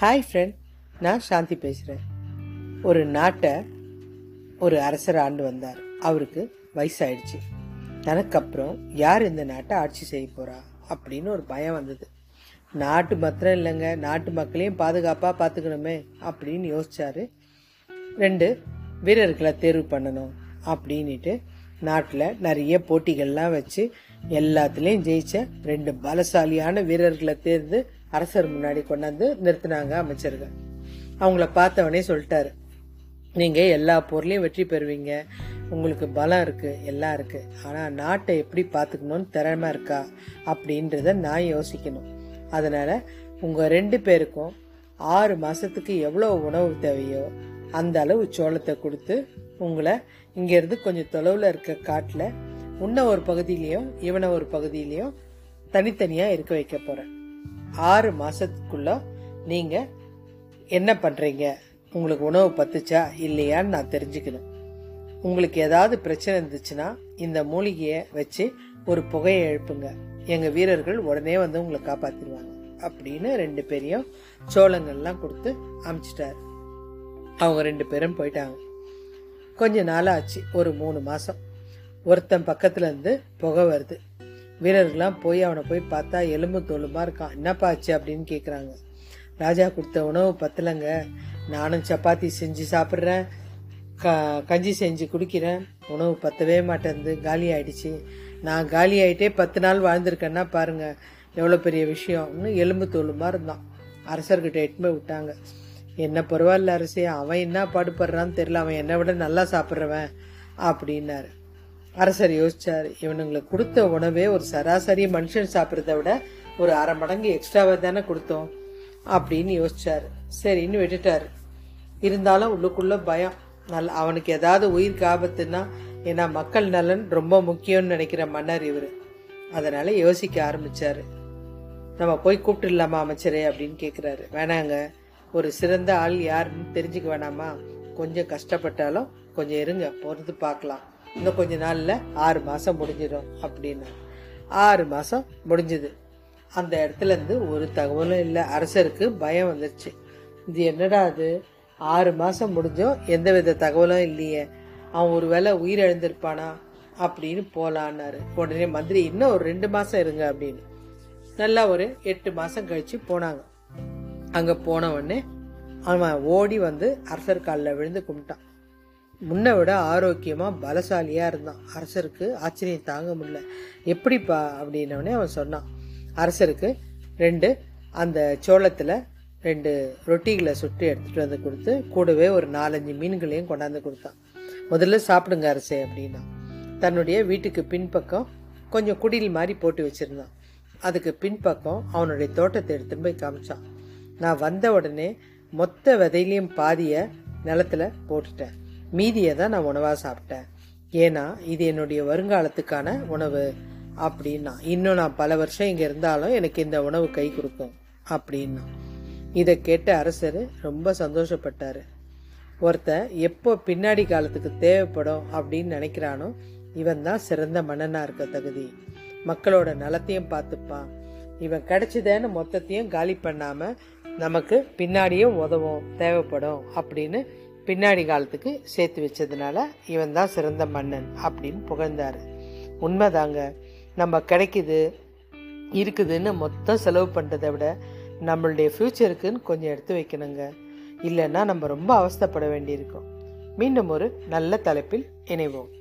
Hi friend நான் சாந்தி பேசுகிறேன் ஒரு நாட்டை ஒரு அரசர் ஆண்டு வந்தார். அவருக்கு வயசாயிடுச்சு. தனக்கப்புறம் யார் இந்த நாட்டை ஆட்சி செய்ய போகிறா அப்படின்னு ஒரு பயம் வந்தது. நாட்டு மாத்திரம் இல்லைங்க. நாட்டு மக்களையும் பாதுகாப்பாக பார்த்துக்கணுமே அப்படின்னு யோசிச்சாரு. ரெண்டு வீரர்களை தேர்வு பண்ணணும் அப்படின்ட்டு நாட்டில் நிறைய போட்டிகள்லாம் வச்சு எல்லாத்துலேயும் ஜெயிச்ச ரெண்டு பலசாலியான வீரர்களை தேர்ந்து அரசர் முன்னாடி கொண்டாந்து நிறுத்தினாங்க அமைச்சர்கள். அவங்கள பார்த்தவனே சொல்லிட்டாரு. நீங்க எல்லா பொருளையும் வெற்றி பெறுவீங்க. உங்களுக்கு பலம் இருக்கு எல்லாம் இருக்கு. ஆனா நாட்டை எப்படி பார்த்துக்கணும்னு திறமை இருக்கா அப்படின்றத நான் யோசிக்கணும். அதனால உங்க ரெண்டு பேருக்கும் ஆறு மாசத்துக்கு எவ்வளவு உணவு தேவையோ அந்த அளவு சோளத்தை கொடுத்து உங்களை இங்கேருந்து கொஞ்சம் தொலைவில் இருக்க காட்டில் உன்ன ஒரு பகுதியிலையும் இவனை ஒரு பகுதியிலையும் தனித்தனியாக இருக்க வைக்க போகிறேன் ஆறு மாதத்துக்குள்ள நீங்கள் என்ன பண்ணுறீங்க உங்களுக்கு உணவு பத்துச்சா? இல்லையான்னு நான் தெரிஞ்சுக்கணும். உங்களுக்கு ஏதாவது பிரச்சனை இருந்துச்சுன்னா இந்த மூலிகையை வச்சு ஒரு புகையை எழுப்புங்க. எங்கள் வீரர்கள் உடனே வந்து உங்களை காப்பாற்றிடுவாங்க அப்படின்னு ரெண்டு பேரையும் சோளங்கள்லாம் கொடுத்து அமுச்சிட்டாரு. அவங்க ரெண்டு பேரும் போயிட்டாங்க. கொஞ்ச நாள் ஆச்சு ஒரு மூணு மாதம் ஒருத்தன் பக்கத்துலேருந்து புகை வருது. வீரர்கள்லாம் போய் அவனை போய் பார்த்தா எலும்பு தோலுமா இருக்கான். என்னப்பா ஆச்சு அப்படின்னு கேட்குறாங்க ராஜா கொடுத்த உணவு பத்தலைங்க. நானும் சப்பாத்தி செஞ்சு சாப்பிட்றேன். க கஞ்சி செஞ்சு குடிக்கிறேன். உணவு பத்தவே மாட்டேங்குது. காலி ஆயிடுச்சு. நான் காலி ஆயிட்டே பத்து நாள் வாழ்ந்திருக்கேன்னா பாருங்க எவ்வளோ பெரிய விஷயம்னு எலும்பு தோலுமா இருந்தான். அரசர்கிட்ட எட்டுமே விட்டாங்க. என்ன பரவாயில்ல அரசே அவன் என்ன பாடுபடுறான்னு தெரில அவன் என்னை விட நல்லா சாப்பிட்றவன் அப்படின்னாரு. அரசர் யோசிச்சார் இவனுங்களுக்கு கொடுத்த உணவே ஒரு சராசரி மனுஷன் சாப்பிட்றத விட ஒரு அரை மடங்கு எக்ஸ்ட்ராவாக தானே கொடுத்தோம் அப்படின்னு யோசிச்சார். சரின்னு விட்டுட்டாரு. இருந்தாலும் உள்ளுக்குள்ள பயம். நல்ல அவனுக்கு ஏதாவது உயிருக்கு ஆபத்துன்னா ஏன்னா மக்கள் நலன் ரொம்ப முக்கியம்னு நினைக்கிற மன்னர் இவர். அதனால யோசிக்க ஆரம்பிச்சாரு. நம்ம போய் கூப்பிட்டுடலாமா அமைச்சரே? அப்படின்னு கேட்குறாரு வேணாங்க. ஒரு சிறந்த ஆள் யாருன்னு தெரிஞ்சுக்க வேணாமா? கொஞ்சம் கஷ்டப்பட்டாலும் கொஞ்சம் இருங்க பொறுத்து பார்க்கலாம். இன்னும் கொஞ்ச நாளில் ஆறு மாதம் முடிஞ்சிடும் அப்படின்னு. ஆறு மாதம் முடிஞ்சது. அந்த இடத்துல இருந்து ஒரு தகவலும் இல்லை. அரசருக்கு பயம் வந்துருச்சு. இது என்னடா அது? ஆறு மாதம் முடிஞ்சோம் எந்த வித தகவலும் இல்லையே. அவன் ஒருவேளை உயிர் எழுந்திருப்பானா? அப்படின்னு போலான்னாரு. உடனே மந்திரி இன்னும் ஒரு ரெண்டு மாதம் இருங்க அப்படின்னு. நல்லா ஒரு எட்டு மாதம் கழித்து போனாங்க. அங்கே போன உடனே அவன் ஓடி வந்து அரசர் காலில் விழுந்து கும்பிட்டான். முன்னை விட ஆரோக்கியமாக பலசாலியாக இருந்தான். அரசருக்கு ஆச்சரியம் தாங்க முடியல. எப்படிப்பா அப்படின்னவனே அவன் சொன்னான். அரசருக்கு ரெண்டு அந்த சோளத்தில் ரெண்டு ரொட்டிகளை சுட்டு எடுத்துகிட்டு வந்து கொடுத்து கூடவே ஒரு நாலஞ்சு மீன்களையும் கொண்டாந்து கொடுத்தான். முதல்ல சாப்பிடுங்க அரசே அப்படின்னா. தன்னுடைய வீட்டுக்கு பின்பக்கம் கொஞ்சம் குடில் மாதிரி போட்டு வச்சுருந்தான். அதுக்கு பின்பக்கம் அவனுடைய தோட்டத்தை எடுத்துன்னு போய் காமிச்சான். நான் வந்த உடனே மொத்த விதையிலையும் பாதிய நிலத்துல போட்டுட்டேன். மீதியை தான் நான் உணவாக சாப்பிட்டேன். ஏன்னா இது என்னுடைய வருங்காலத்துக்கான உணவு அப்படின்னா இன்னும் நான் பல வருஷம் இங்கே இருந்தாலும் எனக்கு இந்த உணவு கை கொடுக்கும் அப்படின்னா. இதை கேட்ட அரசர் ரொம்ப சந்தோஷப்பட்டார். ஒருத்தன் எப்போ பின்னாடி காலத்துக்கு தேவைப்படும் அப்படின்னு நினைக்கிறானோ இவன் தான் சிறந்த மன்னனாக இருக்க தகுதி. மக்களோட நலத்தையும் பார்த்துப்பான். இவன் கிடைச்சதேன்னு மொத்தத்தையும் காலி பண்ணாமல் நமக்கு பின்னாடியும் உதவும் தேவைப்படும் அப்படின்னு பின்னாடி காலத்துக்கு சேர்த்து வச்சதுனால இவன் தான் சிறந்த மன்னன் அப்படின்னு புகழ்ந்தாரு. உண்மைதாங்க. நம்ம கிடைக்குது இருக்குதுன்னு மொத்தம் செலவு பண்ணுறதை விட நம்மளுடைய ஃப்யூச்சருக்குன்னு கொஞ்சம் எடுத்து வைக்கணுங்க. இல்லைன்னா நம்ம ரொம்ப அவஸ்தைப்பட வேண்டியிருக்கும். மீண்டும் ஒரு நல்ல தலைப்பில் இணைவோம்.